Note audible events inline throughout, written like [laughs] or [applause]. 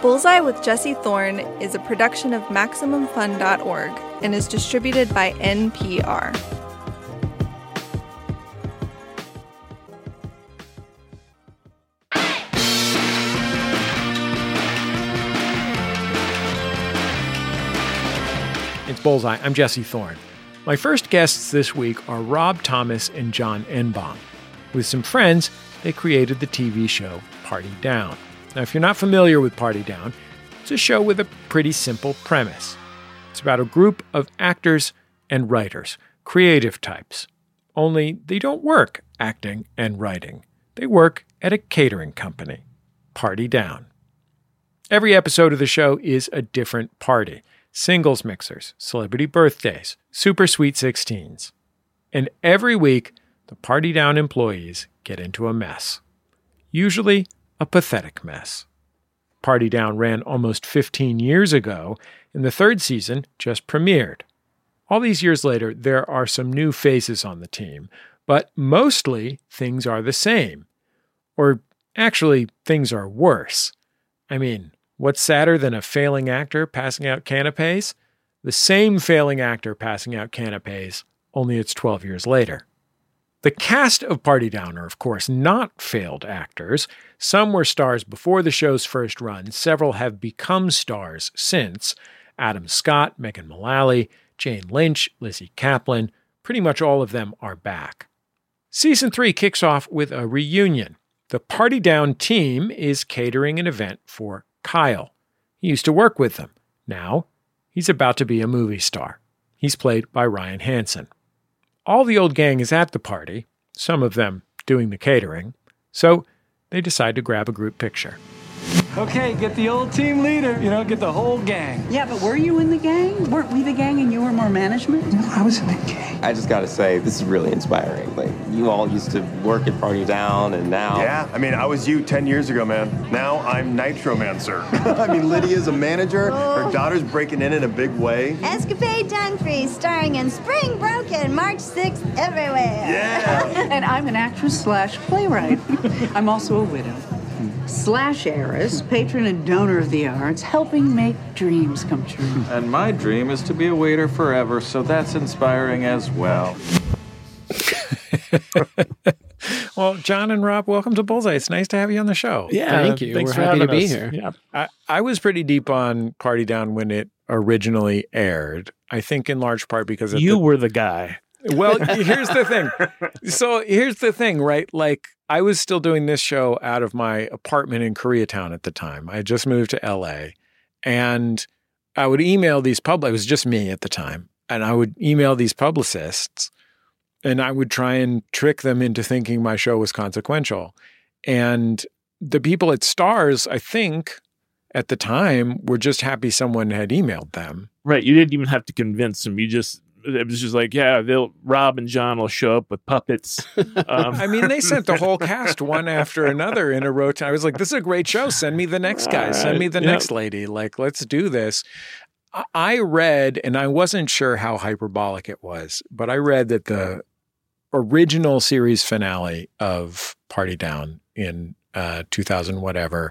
Bullseye with Jesse Thorn is a production of MaximumFun.org and is distributed by NPR. It's Bullseye. I'm Jesse Thorn. My first guests this week are Rob Thomas and John Enbom. With some friends, they created the TV show Party Down. Now, if you're not familiar with Party Down, it's a show with a pretty simple premise. It's about a group of actors and writers, creative types. Only they don't work acting and writing. They work at a catering company. Party Down. Every episode of the show is a different party singles mixers, celebrity birthdays, super sweet 16s. And every week, the Party Down employees get into a mess. Usually, a pathetic mess. Party Down ran almost 15 years ago, and the third season just premiered. All these years later, there are some new faces on the team, but mostly things are the same. Or actually, things are worse. I mean, what's sadder than a failing actor passing out canapes? The same failing actor passing out canapes, only it's 12 years later. The cast of Party Down are, of course, not failed actors. Some were stars before the show's first run. Several have become stars since. Adam Scott, Megan Mullally, Jane Lynch, Lizzy Caplan. Pretty much all of them are back. Season 3 kicks off with a reunion. The Party Down team is catering an event for Kyle. He used to work with them. Now, he's about to be a movie star. He's played by Ryan Hansen. All the old gang is at the party, some of them doing the catering, so they decide to grab a group picture. Okay, get the old team leader, you know, get the whole gang. Yeah, but were you in the gang? Weren't we the gang and you were more management? No, I was in the gang. I just gotta say, this is really inspiring. Like, you all used to work at Party Down, and now. Yeah, I mean, I was you 10 years ago, man. Now I'm Nitromancer. [laughs] I mean, Lydia's a manager. Her oh. daughter's breaking in in a big way. Escapade Dunphy, starring in Spring Broken, March 6th, everywhere. Yeah. [laughs] and I'm an actress slash playwright. [laughs] I'm also a widow. Slash heiress, patron and donor of the arts, helping make dreams come true. And my dream is to be a waiter forever, so that's inspiring as well. [laughs] Well, John and Rob, welcome to Bullseye. It's nice to have you on the show. Yeah, Thank you. Thanks We're for happy to be us. here. Yeah. I, I was pretty deep on Party Down when it originally aired. I think in large part because at You the, were the guy. Well, here's the thing. So here's the thing, right? Like I was still doing this show out of my apartment in Koreatown at the time. I had just moved to LA and I would email these pub it was just me at the time. And I would email these publicists and I would try and trick them into thinking my show was consequential. And the people at Starz, I think, at the time were just happy someone had emailed them. Right. You didn't even have to convince them. You just it was just like, yeah, they'll Rob and John will show up with puppets. [laughs] Um, I mean, they sent the whole [laughs] cast one after another in a row. I was like, this is a great show. Send me the next guy. Send me the Yep. next lady. Like, let's do this. I- I read, and I wasn't sure how hyperbolic it was, but I read that the original series finale of Party Down in uh, 2000, whatever,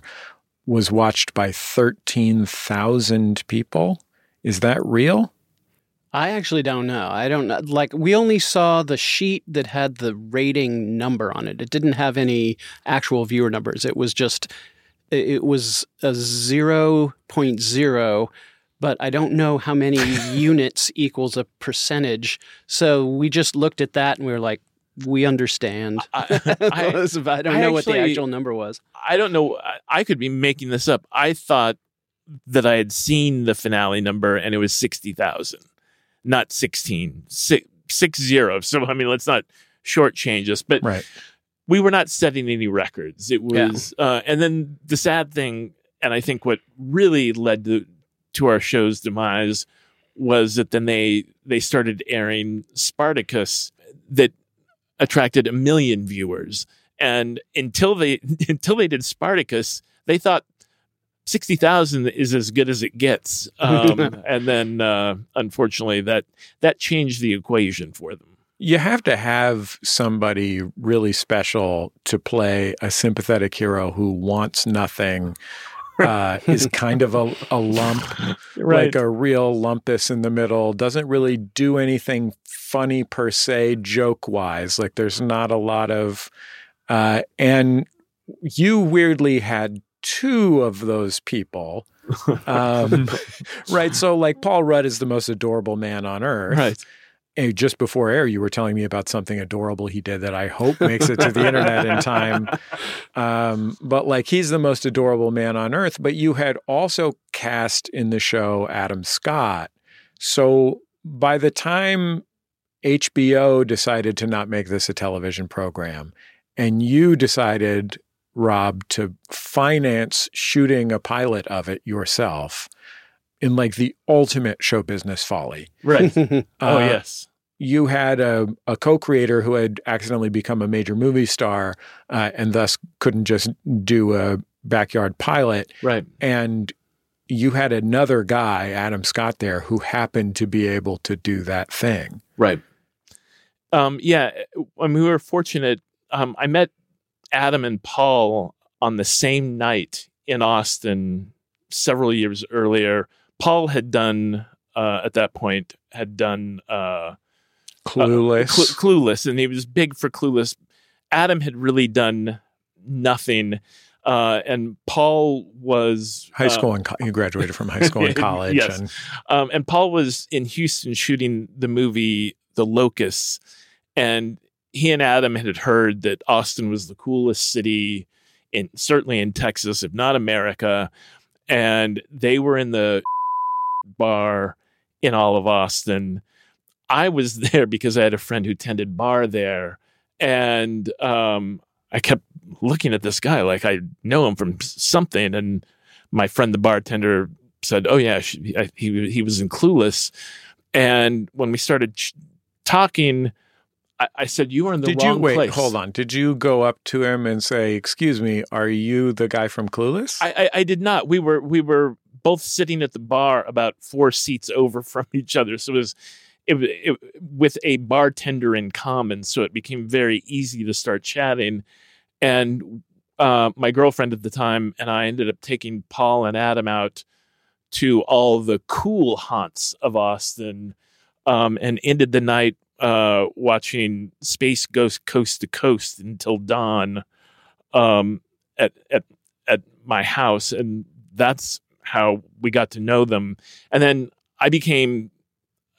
was watched by 13,000 people. Is that real? I actually don't know. I don't know. Like, we only saw the sheet that had the rating number on it. It didn't have any actual viewer numbers. It was just, it was a 0.0, but I don't know how many [laughs] [laughs] units equals a percentage. So we just looked at that and we were like, we understand. I- I- [laughs] I don't I know what the actual number was. I don't know. I, I could be making this up. I thought that I had seen the finale number and it was 60,000, not 16, six, six zero. So, I mean, let's not shortchange us, but Right. we were not setting any records. It Yeah. was, uh, and then the sad thing, and I think what really led to, to our show's demise was that then they, they started airing Spartacus that attracted a million viewers. And until they [laughs] until they did Spartacus, they thought sixty thousand is as good as it gets. [laughs] Um, and then uh, unfortunately, that that changed the equation for them. You have to have somebody really special to play a sympathetic hero who wants nothing [laughs] uh, is kind of a, a lump, [laughs] Right. like a real lumpus in the middle. Doesn't really do anything funny per se, joke wise. Like there's not a lot of, uh, and you weirdly had two of those people. Um, [laughs] right. So, like, Paul Rudd is the most adorable man on earth. Right. And just before air, you were telling me about something adorable he did that I hope makes it to the internet in time. [laughs] Um, but like, he's the most adorable man on earth. But you had also cast in the show Adam Scott. So by the time HBO decided to not make this a television program, and you decided, Rob, to finance shooting a pilot of it yourself in like the ultimate show business folly. Right. [laughs] oh Uh, yes. You had a, a co creator who had accidentally become a major movie star uh, and thus couldn't just do a backyard pilot. Right. And you had another guy, Adam Scott, there who happened to be able to do that thing. Right. Um, yeah, when we were fortunate, um, I met Adam and Paul on the same night in Austin several years earlier. Paul had done uh, at that point had done uh, Clueless. Cl- Clueless, and he was big for Clueless. Adam had really done nothing, uh, and Paul was high uh, school and co- you graduated from high school and [laughs] college. yes. And Um, and Paul was in Houston shooting the movie The Locusts, and he and Adam had heard that Austin was the coolest city in certainly in Texas, if not America. And they were in the [laughs] bar in all of Austin. I was [laughs] there because I had a friend who tended bar there, and um, I kept looking at this guy like I know him from something. And my friend, the bartender, said, "Oh yeah, she, I, he he was in Clueless." And when we started ch- talking, I, I said, "You were in the did wrong you wait? place." Hold on. Did you go up to him and say, "Excuse me, are you the guy from Clueless?" I, I, I did not. We were we were both sitting at the bar about four seats [laughs] over from each other, so it was it, it with a bartender in common. So it became very easy to start chatting. And uh, my girlfriend at the time and I ended up taking Paul and Adam out to all the cool haunts of Austin, um, and ended the night uh, watching Space Ghost Coast to Coast until dawn um, at at at my house, and that's how we got to know them. And then I became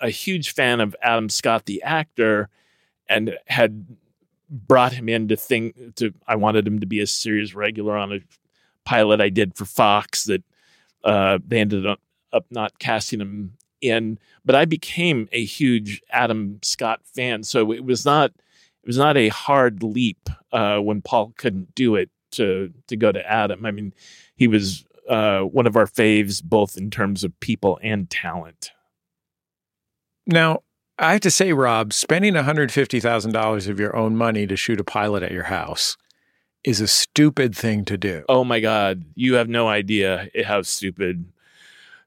a huge fan of Adam Scott, the actor, and had brought him in to think to I wanted him to be a series regular on a pilot I did for Fox that uh, they ended up, up not casting him in. But I became a huge Adam Scott fan, so it was not it was not a hard leap uh, when Paul couldn't do it to to go to Adam. I mean, he was uh, one of our faves, both in terms of people and talent. Now, I have to say, Rob, spending $150,000 of your own money to shoot a pilot at your house is a stupid thing to do. Oh my God, you have no idea how stupid.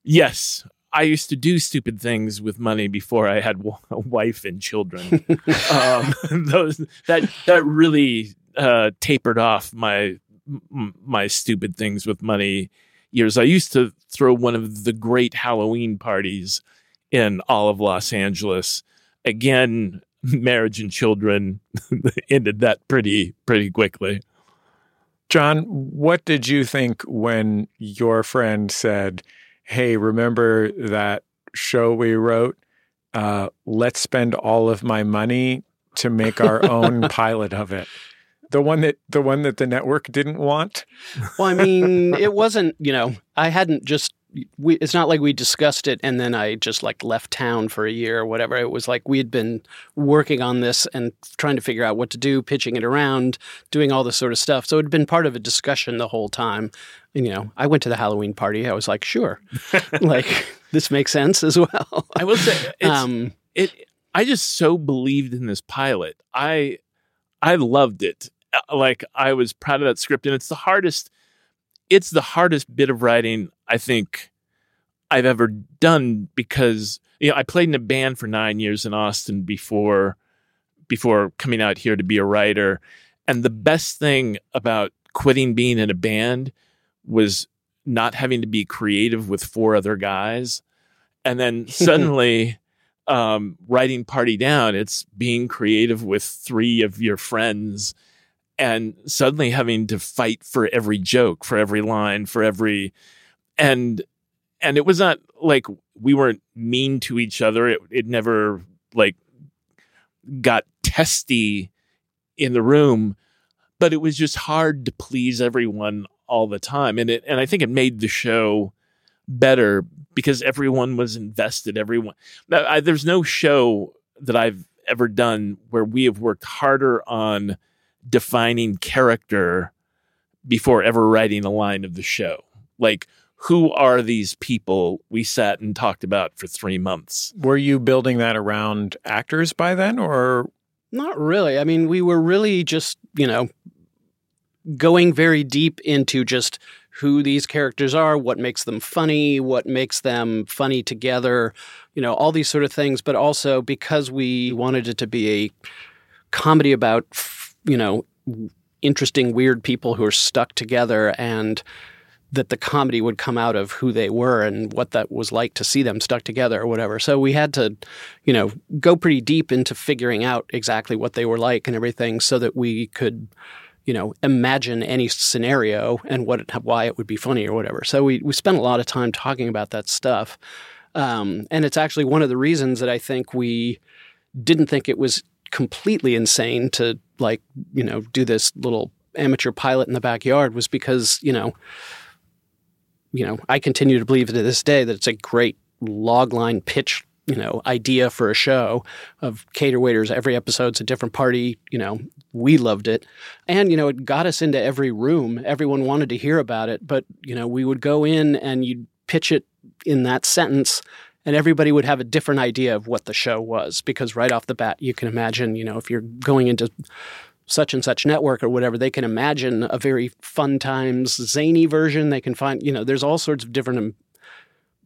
Yes, I used to do stupid things with money before I had a wife and children. [laughs] um, [laughs] those that that really uh, tapered off my m- my stupid things with money years. I used to throw one of the great Halloween parties in all of Los Angeles. Again, [laughs] marriage and children ended that pretty pretty quickly. John, what did you think when your friend said, Hey, remember that show we wrote? Uh, let's spend all of my money to make our own [laughs] pilot of it. The one that the one that the network didn't want. Well, I mean, it wasn't, you know, I hadn't just we it's not like we discussed it and then I just like left town for a year or whatever. It was like we had been working on this and trying to figure out what to do, pitching it around, doing all this sort of stuff. So it had been part of a discussion the whole time. And, you know, I went to the Halloween party. I was like, sure. [laughs] like this makes sense as well. I will say [laughs] it's, Um, it I just so believed in this pilot. I I loved it. Uh, Like I was proud of that script and it's the hardest it's the hardest bit of writing I think I've ever done because you know I played in a band for 9 years in Austin before before coming out here to be a writer and the best thing about quitting being in a band was not having to be creative with four other guys. And then [laughs] suddenly, um, writing Party Down, it's being creative with three of your friends and suddenly having to fight for every joke, for every line, for every. And and it was not like we weren't mean to each other. It, it never like got testy in the room, but it was just hard to please everyone all the time. And it, and I think it made the show better because everyone was invested. Everyone, I, there's no show that I've ever done where we have worked harder on defining character before ever writing a line of the show. Like, who are these people we sat and talked about for three months? Were you building that around actors by then, or not really? I mean, we were really just, you know, going very deep into just who these characters are, what makes them funny, what makes them funny together, you know, all these sort of things. But also because we wanted it to be a comedy about, you know, interesting, weird people who are stuck together and that the comedy would come out of who they were and what that was like to see them stuck together or whatever. So we had to, you know, go pretty deep into figuring out exactly what they were like and everything so that we could, you know, imagine any scenario and what it, why it would be funny or whatever. So we we spent a lot of time talking about that stuff. Um, and it's actually one of the reasons that I think we didn't think it was completely insane to like, you know, do this little amateur pilot in the backyard was because, you know, you know, I continue to believe to this day that it's a great logline pitch, you know, idea for a show of cater waiters. Every episode's a different party. You know, we loved it. And, you know, it got us into every room. Everyone wanted to hear about it. But, you know, we would go in and you'd pitch it in that sentence and everybody would have a different idea of what the show was because right off the bat you can imagine you know if you're going into such and such network or whatever, they can imagine a very fun times zany version. They can find, you know, there's all sorts of different um,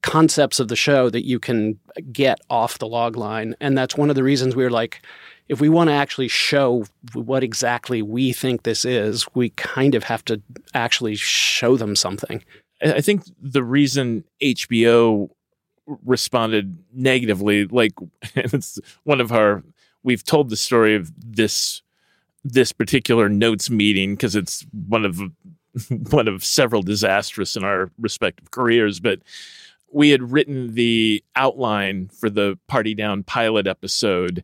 concepts of the show that you can get off the log line. And that's one of the reasons we are like, if we want to actually show what exactly we think this is, we kind of have to actually show them something. I think the reason HBO responded negatively, like [laughs] it's one of our, we've told the story of this this particular notes meeting because it's one of [laughs] one of several disastrous in our respective careers, but we had written the outline for the Party Down pilot episode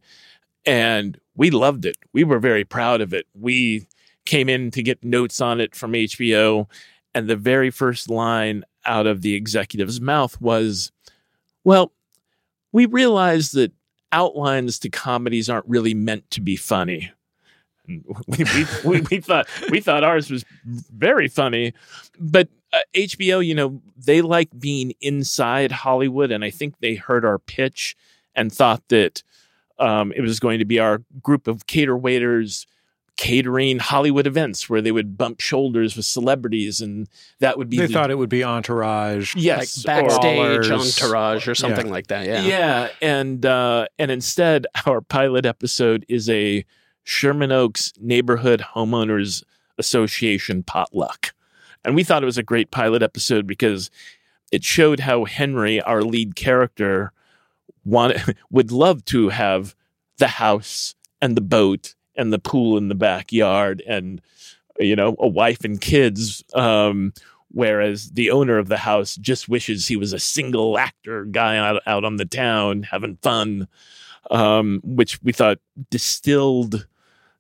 and we loved it. We were very proud of it. We came in to get notes on it from HBO and the very first line out of the executive's mouth was, "Well, we realize that outlines to comedies aren't really meant to be funny." [laughs] we, we, we, we, thought we thought ours was very funny, but uh, HBO, you know, they like being inside Hollywood, and I think they heard our pitch and thought that um, it was going to be our group of cater waiters catering Hollywood events where they would bump shoulders with celebrities, and that would be. They the, thought it would be entourage, yes, like backstage or, entourage or something yeah. like that. Yeah, yeah, and uh, and instead, [laughs] our pilot episode is a Sherman Oaks Neighborhood Homeowners Association potluck. And we thought it was a great pilot episode because it showed how Henry, our lead character, wanted, [laughs] would love to have the house and the boat and the pool in the backyard and, you know, a wife and kids. Um, whereas the owner of the house just wishes he was a single actor guy out, out on the town having fun, um, which we thought distilled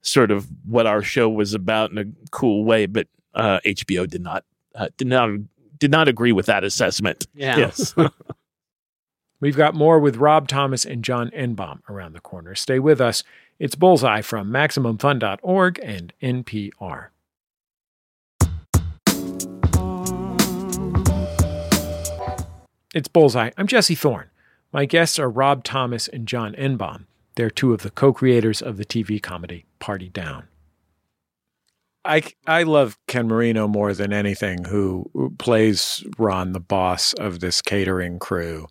sort of what our show was about in a cool way, but uh, HBO did not uh, did not did not agree with that assessment. Yeah. Yes. [laughs] We've got more with Rob Thomas and John Enbom around the corner. Stay with us. It's Bullseye from MaximumFun.org and NPR. It's Bullseye. I'm Jesse Thorn. My guests are Rob Thomas and John Enbom. They're two of the co creators of the TV comedy Party Down. I, I love Ken Marino more than anything, who plays Ron, the boss of this catering crew.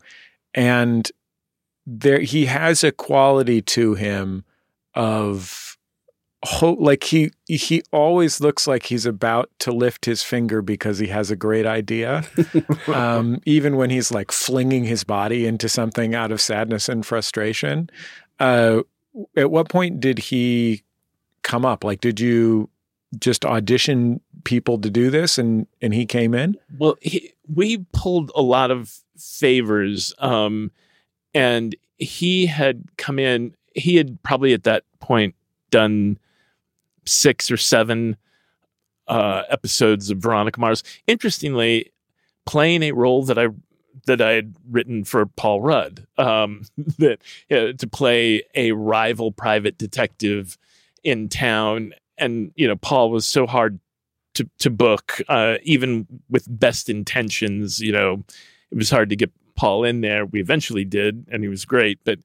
And there he has a quality to him of ho- like he he always looks like he's about to lift his finger because he has a great idea. [laughs] um, even when he's like flinging his body into something out of sadness and frustration. Uh, at what point did he come up? Like, did you just audition people to do this, and and he came in? Well, he, we pulled a lot of favors, um, and he had come in. He had probably at that point done six or seven uh, episodes of Veronica Mars. Interestingly, playing a role that I that I had written for Paul Rudd, um, [laughs] that uh, to play a rival private detective in town, and you know Paul was so hard to to book, uh, even with best intentions. You know, it was hard to get Paul in there. We eventually did, and he was great. But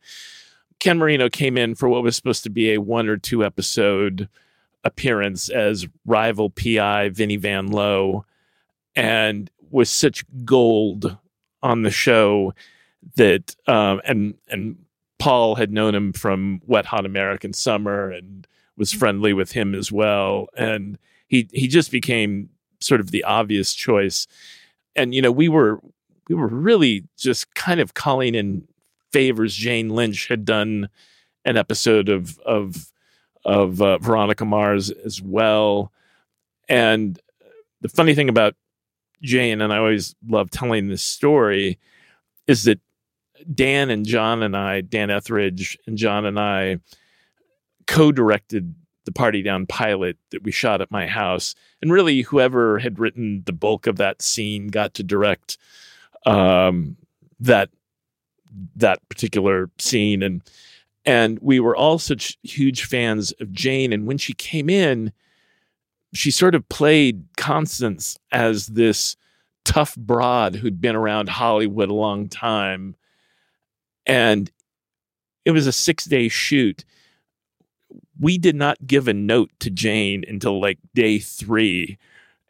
Ken Marino came in for what was supposed to be a one or two episode appearance as rival PI Vinnie Van Lowe, and was such gold on the show that um, and and Paul had known him from Wet Hot American Summer and was friendly with him as well, and he he just became sort of the obvious choice. And you know, we were we were really just kind of calling in favors. Jane Lynch had done an episode of of of uh, Veronica Mars as well, and the funny thing about Jane, and I always love telling this story, is that Dan and John and I, Dan Etheridge and John and I, co-directed the Party Down pilot that we shot at my house, and really whoever had written the bulk of that scene got to direct um, that that particular scene, and and we were all such huge fans of Jane, and when she came in, she sort of played Constance as this tough broad who'd been around Hollywood a long time. And it was a six day shoot. We did not give a note to Jane until like day three,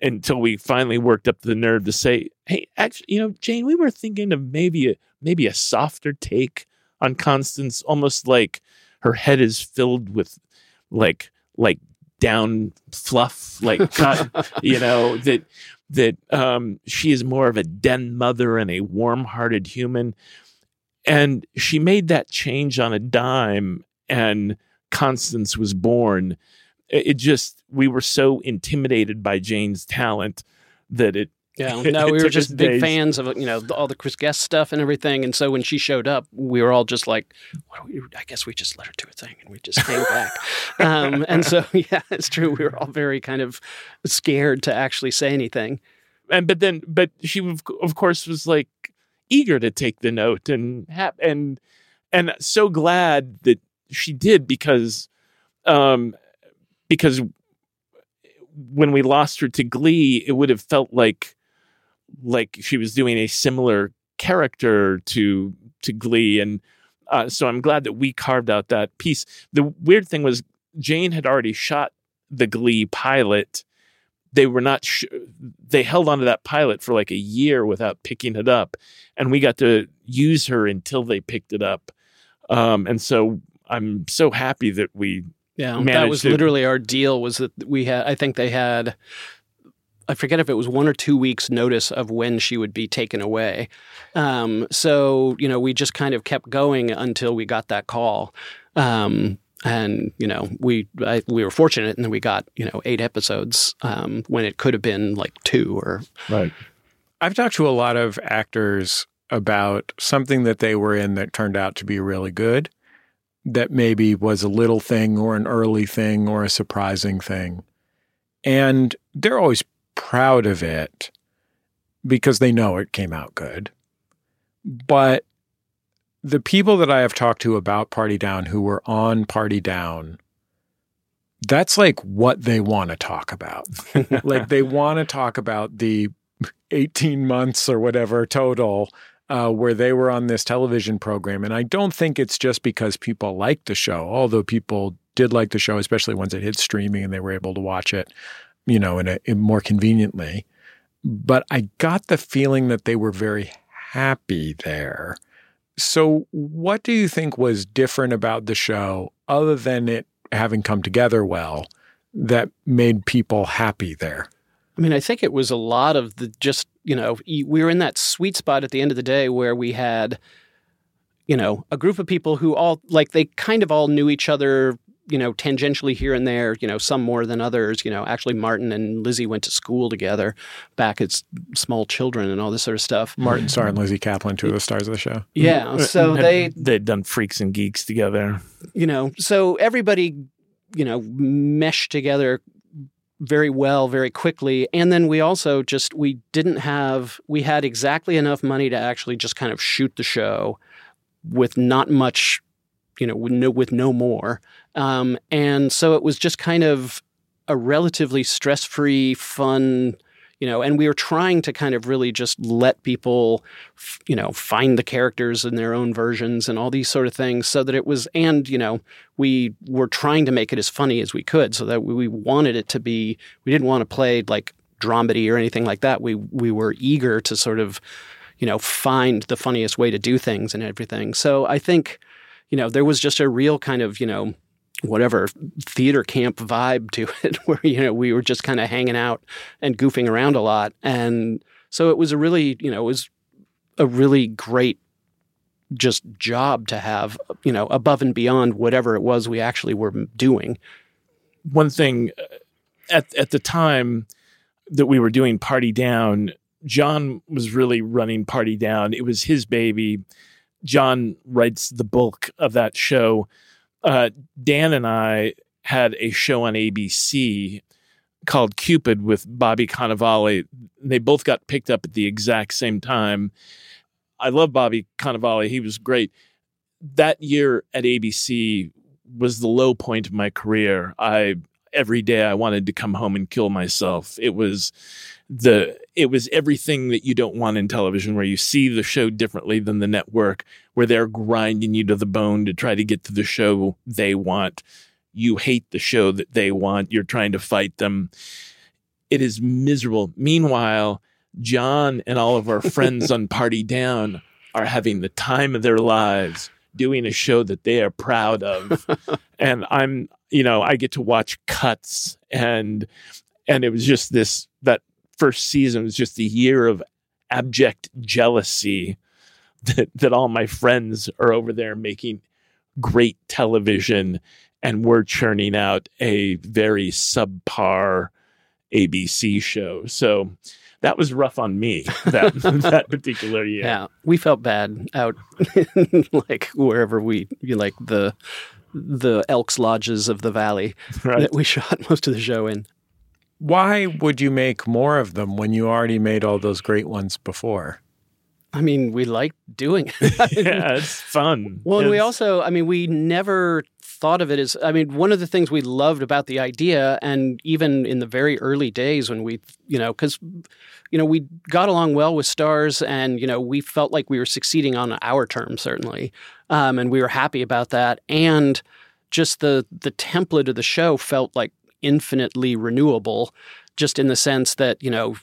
until we finally worked up the nerve to say, "Hey, actually, you know, Jane, we were thinking of maybe a maybe a softer take on Constance, almost like her head is filled with like like down fluff, like [laughs] cotton, you know that that um, she is more of a den mother and a warm-hearted human. And she made that change on a dime, and Constance was born. It, it just we were so intimidated by Jane's talent that it yeah, [laughs] no, we were just big days. fans of you know all the Chris Guest stuff and everything. And so when she showed up, we were all just like, we, I guess we just let her do a thing, and we just came back. [laughs] Um, and so [laughs] yeah, it's true. We were all very kind of scared to actually say anything. And but then, but she of course was like eager to take the note and and and so glad that she did because um because when we lost her to Glee, it would have felt like like she was doing a similar character to to Glee, and uh, so I'm glad that we carved out that piece. The weird thing was Jane had already shot the Glee pilot. They were not. Sh- they held onto that pilot for like a year without picking it up, and we got to use her until they picked it up. Um, and so I'm so happy that we yeah, that was to, literally our deal. Was that we had? I think they had I forget if it was one or two weeks notice of when she would be taken away. Um, so, you know, we just kind of kept going until we got that call. Um, and, you know, we, I, we were fortunate and then we got, you know, eight episodes um, when it could have been like two or. Right. I've talked to a lot of actors about something that they were in that turned out to be really good, that maybe was a little thing or an early thing or a surprising thing. And they're always proud of it because they know it came out good. But the people that I have talked to about Party Down who were on Party Down, that's like what they want to talk about. [laughs] like they want to talk about the 18 months or whatever total uh, where they were on this television program. And I don't think it's just because people like the show, although people did like the show, especially once it hit streaming and they were able to watch it you know, in a in more conveniently. But I got the feeling that they were very happy there. So, what do you think was different about the show other than it having come together well that made people happy there? I mean, I think it was a lot of the just, you know, we were in that sweet spot at the end of the day where we had, you know, a group of people who all, like, they kind of all knew each other, you know, tangentially here and there, you know, some more than others. You know, actually, Martin and Lizzy went to school together back as small children and all this sort of stuff. Martin Starr and Lizzy Caplan, two of the stars of the show. Yeah. Mm-hmm. So Had- they, they'd done Freaks and Geeks together. you know, so everybody, you know, meshed together very well very quickly and then we also just we didn't have we had exactly enough money to actually just kind of shoot the show with not much you know with no, with no more um, and so it was just kind of a relatively stress-free fun you know and we were trying to kind of really just let people you know find the characters in their own versions and all these sort of things so that it was and you know we were trying to make it as funny as we could so that we wanted it to be we didn't want to play like dramedy or anything like that. We we were eager to sort of you know find the funniest way to do things and everything. So i think you know there was just a real kind of you know whatever theater camp vibe to [laughs] it where you know we were just kind of hanging out and goofing around a lot and so it was a really you know it was a really great just job to have you know above and beyond whatever it was we actually were doing one thing uh, at at the time that we were doing Party Down, John was really running Party Down. It was his baby. John writes the bulk of that show. Uh, Dan and I had a show on ABC called Cupid with Bobby Cannavale. They both got picked up at the exact same time. I love Bobby Cannavale. He was great. That year at ABC was the low point of my career. I every day I wanted to come home and kill myself. It was the it was everything that you don't want in television where you see the show differently than the network where they're grinding you to the bone to try to get to the show they want. You hate the show that they want. You're trying to fight them. It is miserable. Meanwhile, John and all of our [laughs] friends on Party Down are having the time of their lives doing a show that they are proud of. [laughs] and I'm, you know, I get to watch cuts and and it was just this first season was just a year of abject jealousy [laughs] that that all my friends are over there making great television and we're churning out a very subpar ABC show. So that was rough on me [laughs] that [laughs] that particular year. yeah we felt bad out like wherever we you like the the elks lodges of the valley Right. that we shot most of the show in Why would you make more of them when you already made all those great ones before? I mean, we liked doing it. [laughs] yeah, it's fun. Well, and we also, I mean, we never thought of it as, I mean, one of the things we loved about the idea, and even in the very early days when we, you know, because, you know, we got along well with Starz and, you know, we felt like we were succeeding on our terms, certainly. Um, and we were happy about that. And just the, the template of the show felt like infinitely renewable, just in the sense that, you know,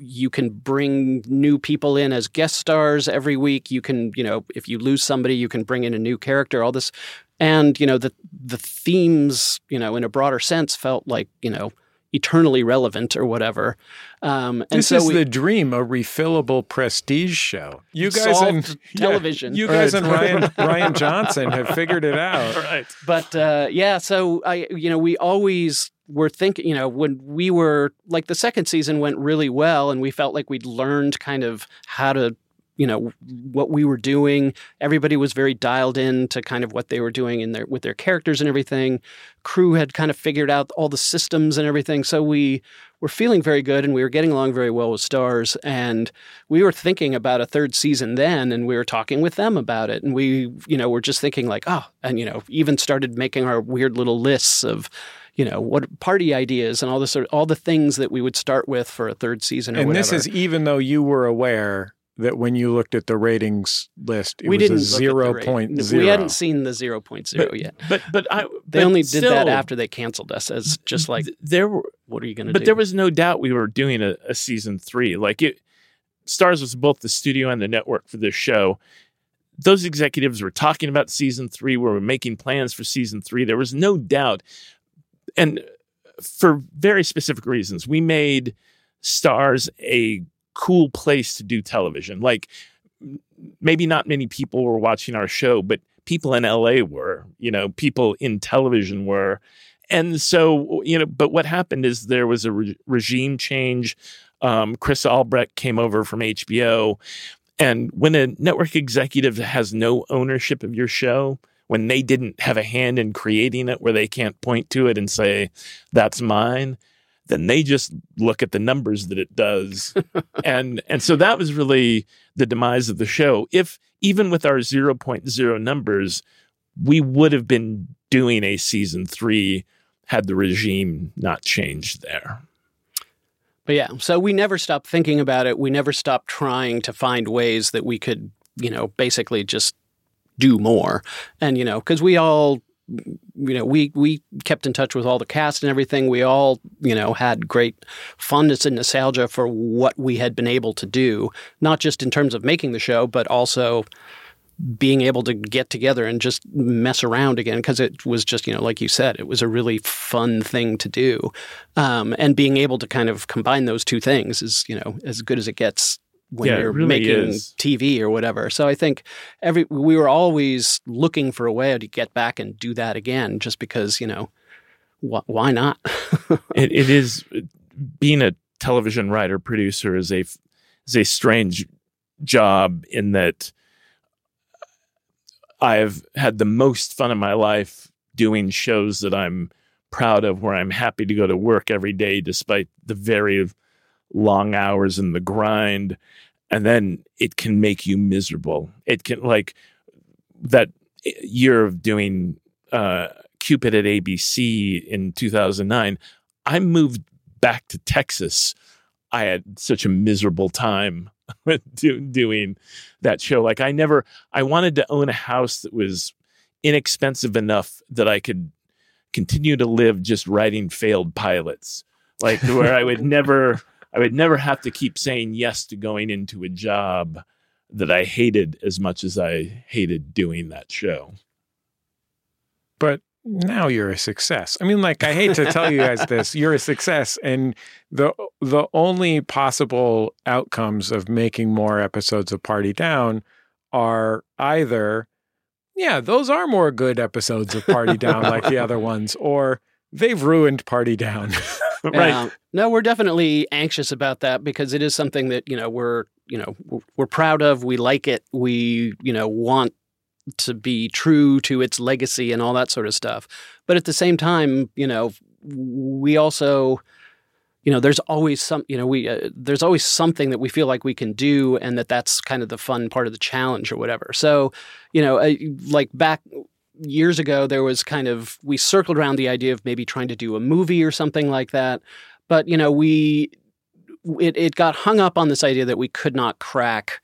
you can bring new people in as guest stars every week. You can, you know, if you lose somebody, you can bring in a new character. All this, and you know, the the themes, you know, in a broader sense, felt like you know eternally relevant or whatever. Um, and this so is we, the dream, a refillable prestige show. You guys Solved and yeah, television. you guys and Ryan [laughs] Rian Johnson have figured it out. right. but uh, yeah, so I, you know, we always were thinking, you know, when we were like the second season went really well, and we felt like we'd learned kind of how to, you know, what we were doing. Everybody was very dialed in to kind of what they were doing in their with their characters and everything. Crew had kind of figured out all the systems and everything, so we were feeling very good, and we were getting along very well with Starz, and we were thinking about a third season then, and we were talking with them about it, and we, you know, were just thinking like, oh, and you know, even started making our weird little lists of, you know, what party ideas and all this, sort all the things that we would start with for a third season or And whatever. this is even though you were aware that when you looked at the ratings list, it we was didn't a look at the zero rate. point We hadn't seen the zero point zero yet. But but I They but only did that after they canceled us as just like, there were what are you going to but do? there was no doubt we were doing a, a season three. Like it, Starz was both the studio and the network for this show. those executives were talking about season three, we were making plans for season three. There was no doubt. And for very specific reasons, we made Starz a cool place to do television. Like maybe not many people were watching our show, but people in LA were, you know, people in television were. And so, you know, but what happened is there was a re- regime change. Um, Chris Albrecht came over from HBO. And when a network executive has no ownership of your show, when they didn't have a hand in creating it, where they can't point to it and say, that's mine, then they just look at the numbers that it does. [laughs] and and so that was really the demise of the show. If even with our 0.0 numbers, we would have been doing a season 3 had the regime not changed there. But yeah, so we never stopped thinking about it. We never stopped trying to find ways that we could, you know, basically just do more. And, you know, because we all, you know, we, we kept in touch with all the cast and everything. We all, you know, had great fondness and nostalgia for what we had been able to do, not just in terms of making the show, but also being able to get together and just mess around again because it was just you know like you said it was a really fun thing to do um, and being able to kind of combine those two things is you know as good as it gets when Yeah, you're really making is. TV or whatever. So I think every we were always looking for a way to get back and do that again, just because you know wh- why not? [laughs] it, it is being a television writer producer is a is a strange job in that I've had the most fun in my life doing shows that I'm proud of where I'm happy to go to work every day despite the very long hours and the grind and then it can make you miserable. It can like that year of doing uh Cupid at ABC in 2009 I moved back to Texas. I had such a miserable time [laughs] do, doing that show. Like I never, I wanted to own a house that was inexpensive enough that I could continue to live just writing failed pilots, like where I would [laughs] never, I would never have to keep saying yes to going into a job that I hated as much as I hated doing that show. but now you're a success. I mean, like I hate to tell you guys this, you're a success, and the the only possible outcomes of making more episodes of Party Down are either, yeah, those are more good episodes of Party Down like the other ones, or they've ruined Party Down. [laughs] [laughs] Yeah. No, we're definitely anxious about that because it is something that you know we're you know we're- we're proud of. We like it. We you know want to be true to its legacy and all that sort of stuff. But at the same time, you know, we also you know there's always some you know we uh, there's always something that we feel like we can do and that that's kind of the fun part of the challenge or whatever so you know uh, like back years ago there was kind of we circled around the idea of maybe trying to do a movie or something like that. But you know we it, it got hung up on this idea that we could not crack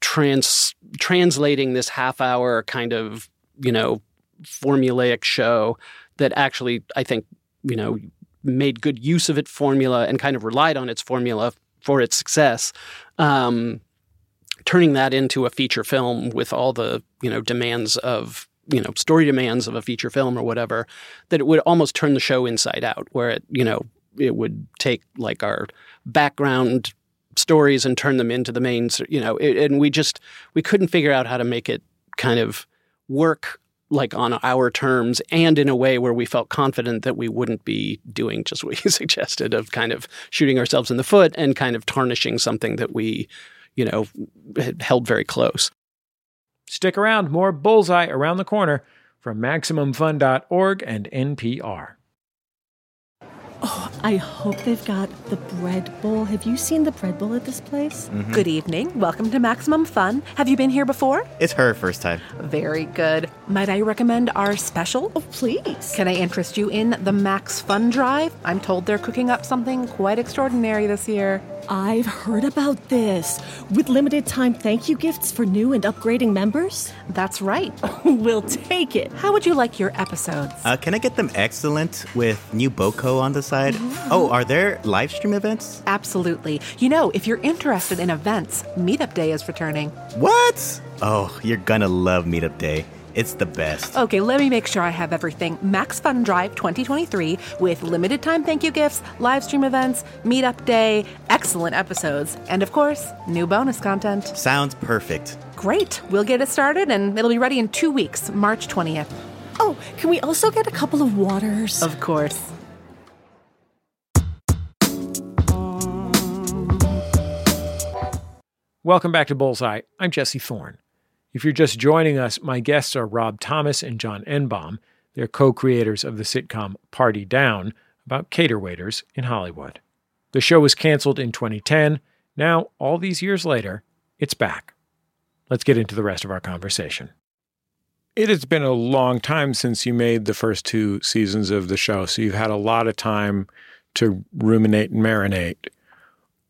trans translating this half hour kind of you know formulaic show that actually i think you know made good use of its formula and kind of relied on its formula for its success um, turning that into a feature film with all the you know demands of you know story demands of a feature film or whatever that it would almost turn the show inside out where it you know it would take like our background stories and turn them into the main you know it, and we just we couldn't figure out how to make it kind of work like on our terms and in a way where we felt confident that we wouldn't be doing just what you [laughs] suggested of kind of shooting ourselves in the foot and kind of tarnishing something that we you know held very close Stick around, more Bullseye around the corner from MaximumFun.org and NPR. I hope they've got the bread bowl. Have you seen the bread bowl at this place? Good evening. Welcome to Maximum Fun. Have you been here before? It's her first time. Very good. Might I recommend our special? Oh, please. Can I interest you in the Max Fun Drive? I'm told they're cooking up something quite extraordinary this year. I've heard about this. With limited time thank you gifts for new and upgrading members? That's right. [laughs] we'll take it. How would you like your episodes? Uh, can I get them excellent with new BoCo on the side? Mm-hmm. Oh, are there live stream events? Absolutely. You know, if you're interested in events, Meetup Day is returning. What? Oh, you're gonna love Meetup Day. It's the best. Okay, let me make sure I have everything. Max Fun Drive 2023 with limited time thank you gifts, live stream events, meetup day, excellent episodes, and of course, new bonus content. Sounds perfect. Great. We'll get it started and it'll be ready in two weeks, March 20th. Oh, can we also get a couple of waters? Of course. Welcome back to Bullseye. I'm Jesse Thorn. If you're just joining us, my guests are Rob Thomas and John Enbom. They're co creators of the sitcom Party Down about cater waiters in Hollywood. The show was canceled in 2010. Now, all these years later, it's back. Let's get into the rest of our conversation. It has been a long time since you made the first two seasons of the show, so you've had a lot of time to ruminate and marinate.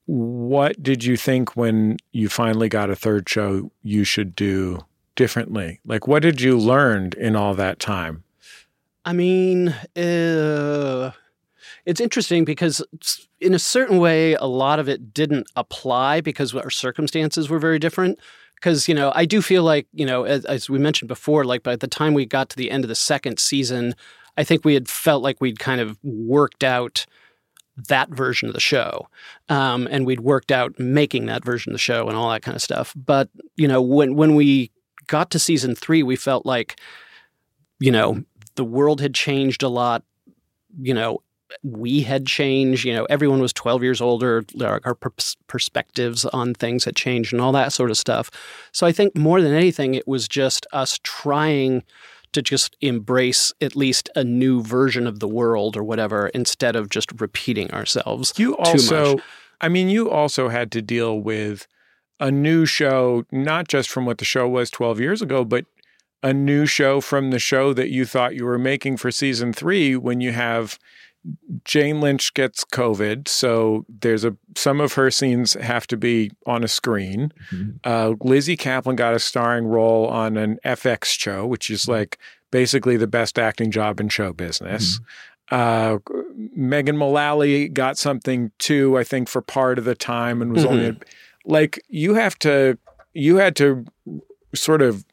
What did you think when you finally got a third show you should do differently? Like, what did you learn in all that time? I mean, uh, it's interesting because, in a certain way, a lot of it didn't apply because our circumstances were very different. Because, you know, I do feel like, you know, as, as we mentioned before, like by the time we got to the end of the second season, I think we had felt like we'd kind of worked out that version of the show. Um, and we'd worked out making that version of the show and all that kind of stuff. But, you know, when when we got to season three, we felt like, you know, the world had changed a lot. You know, we had changed. You know, everyone was 12 years older. Our, our pers- perspectives on things had changed and all that sort of stuff. So I think more than anything, it was just us trying to just embrace at least a new version of the world or whatever instead of just repeating ourselves. You also, I mean, you also had to deal with a new show, not just from what the show was 12 years ago, but a new show from the show that you thought you were making for season three when you have Jane Lynch gets COVID, so there's a some of her scenes have to be on a screen. Mm-hmm. Uh, Lizzy Caplan got a starring role on an FX show, which is like basically the best acting job in show business. Mm-hmm. Uh, Megan Mullally got something too, I think, for part of the time, and was mm-hmm. only a, like you have to you had to sort of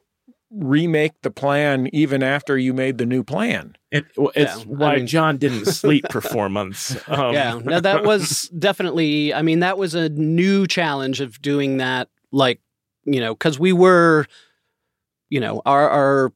remake the plan even after you made the new plan. It, it's yeah, why I mean, John didn't [laughs] sleep for four months. Um. Yeah, no, that was definitely. I mean, that was a new challenge of doing that. Like, you know, because we were, you know, our our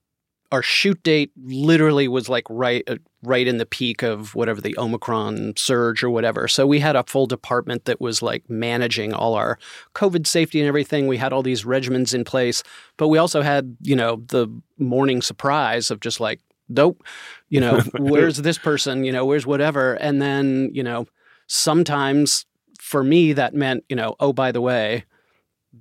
our shoot date literally was like right uh, right in the peak of whatever the Omicron surge or whatever. So we had a full department that was like managing all our COVID safety and everything. We had all these regimens in place, but we also had, you know, the morning surprise of just like, dope, you know, [laughs] where's this person, you know, where's whatever. And then, you know, sometimes for me that meant, you know, oh, by the way,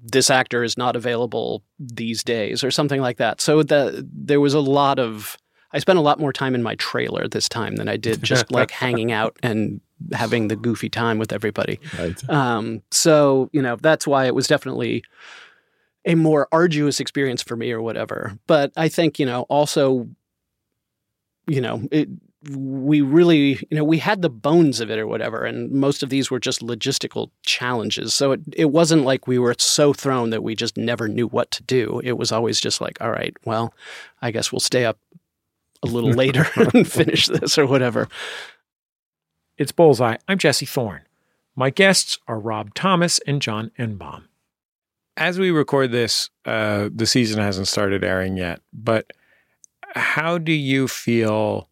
this actor is not available these days or something like that. So the, there was a lot of I spent a lot more time in my trailer this time than I did just [laughs] like hanging out and having the goofy time with everybody. Right. Um, so you know that's why it was definitely a more arduous experience for me or whatever. But I think you know also, you know it we really, you know, we had the bones of it or whatever, and most of these were just logistical challenges. So it, it wasn't like we were so thrown that we just never knew what to do. It was always just like, all right, well, I guess we'll stay up a little [laughs] later [laughs] and finish this or whatever. It's Bullseye. I'm Jesse Thorn. My guests are Rob Thomas and John Enbom. As we record this, uh, the season hasn't started airing yet, but how do you feel?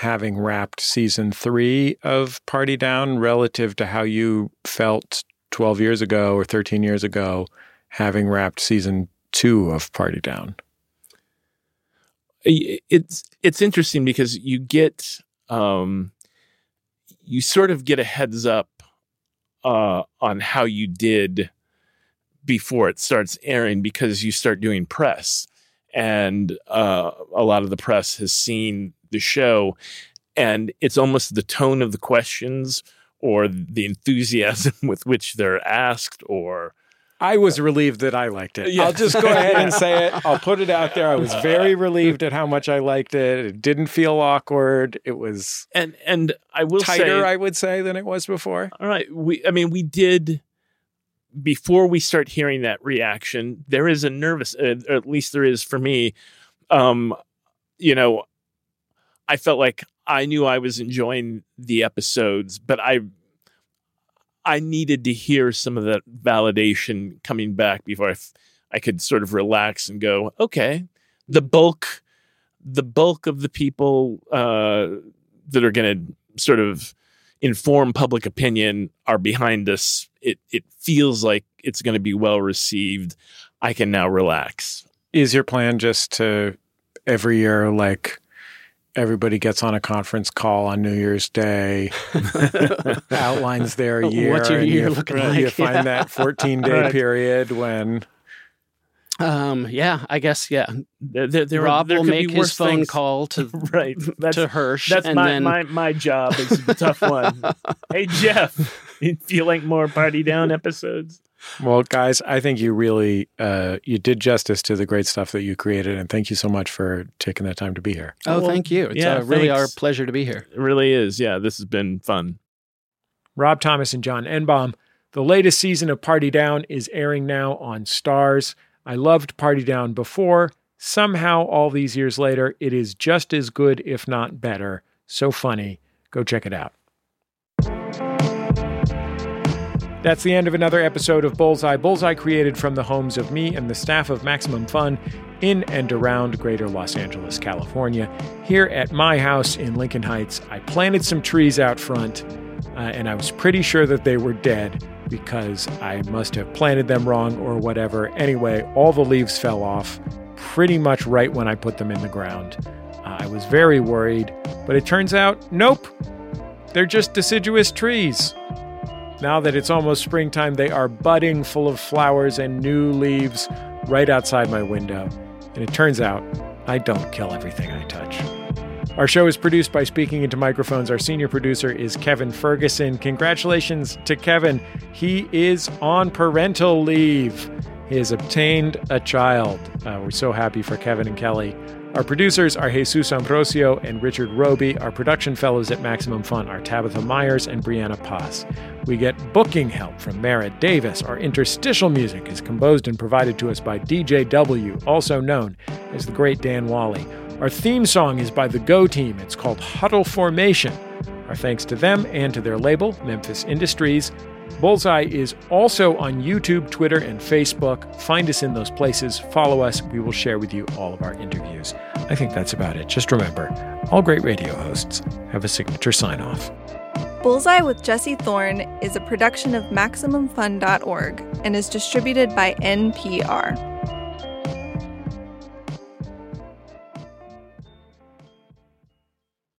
Having wrapped season three of Party Down relative to how you felt 12 years ago or 13 years ago having wrapped season two of Party Down? It's it's interesting because you get um, you sort of get a heads up uh, on how you did before it starts airing because you start doing press and uh, a lot of the press has seen the show and it's almost the tone of the questions or the enthusiasm [laughs] with which they're asked or I was relieved that I liked it. Yeah. I'll just go ahead and say it. [laughs] I'll put it out there. I was very relieved at how much I liked it. It didn't feel awkward. It was and and I will tighter, say, I would say, than it was before. All right. We I mean we did before we start hearing that reaction, there is a nervous uh, at least there is for me um you know I felt like I knew I was enjoying the episodes, but I I needed to hear some of that validation coming back before I, f- I could sort of relax and go, okay, the bulk, the bulk of the people uh, that are going to sort of inform public opinion are behind us. It it feels like it's going to be well received. I can now relax. Is your plan just to every year like everybody gets on a conference call on New Year's Day, [laughs] outlines their year. What's your and year you, looking You like? find Yeah. that 14 day Right. period when Um, yeah, I guess yeah. There, there, there, Rob there will make his phone things. call [laughs] to right that's, to Hirsch, That's and my, then my my job. is a tough one. [laughs] hey Jeff, do you feel like more party down episodes? Well, guys, I think you really uh, you did justice to the great stuff that you created, and thank you so much for taking that time to be here. Oh, Well, thank you. It's yeah, uh, really our pleasure to be here. It really is. Yeah, this has been fun. Rob Thomas and John Enbom. The latest season of Party Down is airing now on Starz. I loved Party Down before. Somehow, all these years later, it is just as good, if not better. So funny. Go check it out. That's the end of another episode of Bullseye. Bullseye created from the homes of me and the staff of Maximum Fun in and around greater Los Angeles, California. Here at my house in Lincoln Heights, I planted some trees out front, uh, and I was pretty sure that they were dead because I must have planted them wrong or whatever. Anyway, all the leaves fell off pretty much right when I put them in the ground. Uh, I was very worried, but it turns out, nope, they're just deciduous trees. Now that it's almost springtime, they are budding full of flowers and new leaves right outside my window. And it turns out I don't kill everything I touch. Our show is produced by Speaking Into Microphones. Our senior producer is Kevin Ferguson. Congratulations to Kevin. He is on parental leave. He has obtained a child. Uh, we're so happy for Kevin and Kelly. Our producers are Jesus Ambrosio and Richard Roby. Our production fellows at Maximum Fun are Tabitha Myers and Brianna Paz. We get booking help from Merritt Davis. Our interstitial music is composed and provided to us by DJW, also known as the great Dan Wally. Our theme song is by the Go Team. It's called Huddle Formation. Our thanks to them and to their label, Memphis Industries. Bullseye is also on YouTube, Twitter, and Facebook. Find us in those places. Follow us. We will share with you all of our interviews. I think that's about it. Just remember all great radio hosts have a signature sign off. Bullseye with Jesse Thorn is a production of MaximumFun.org and is distributed by NPR.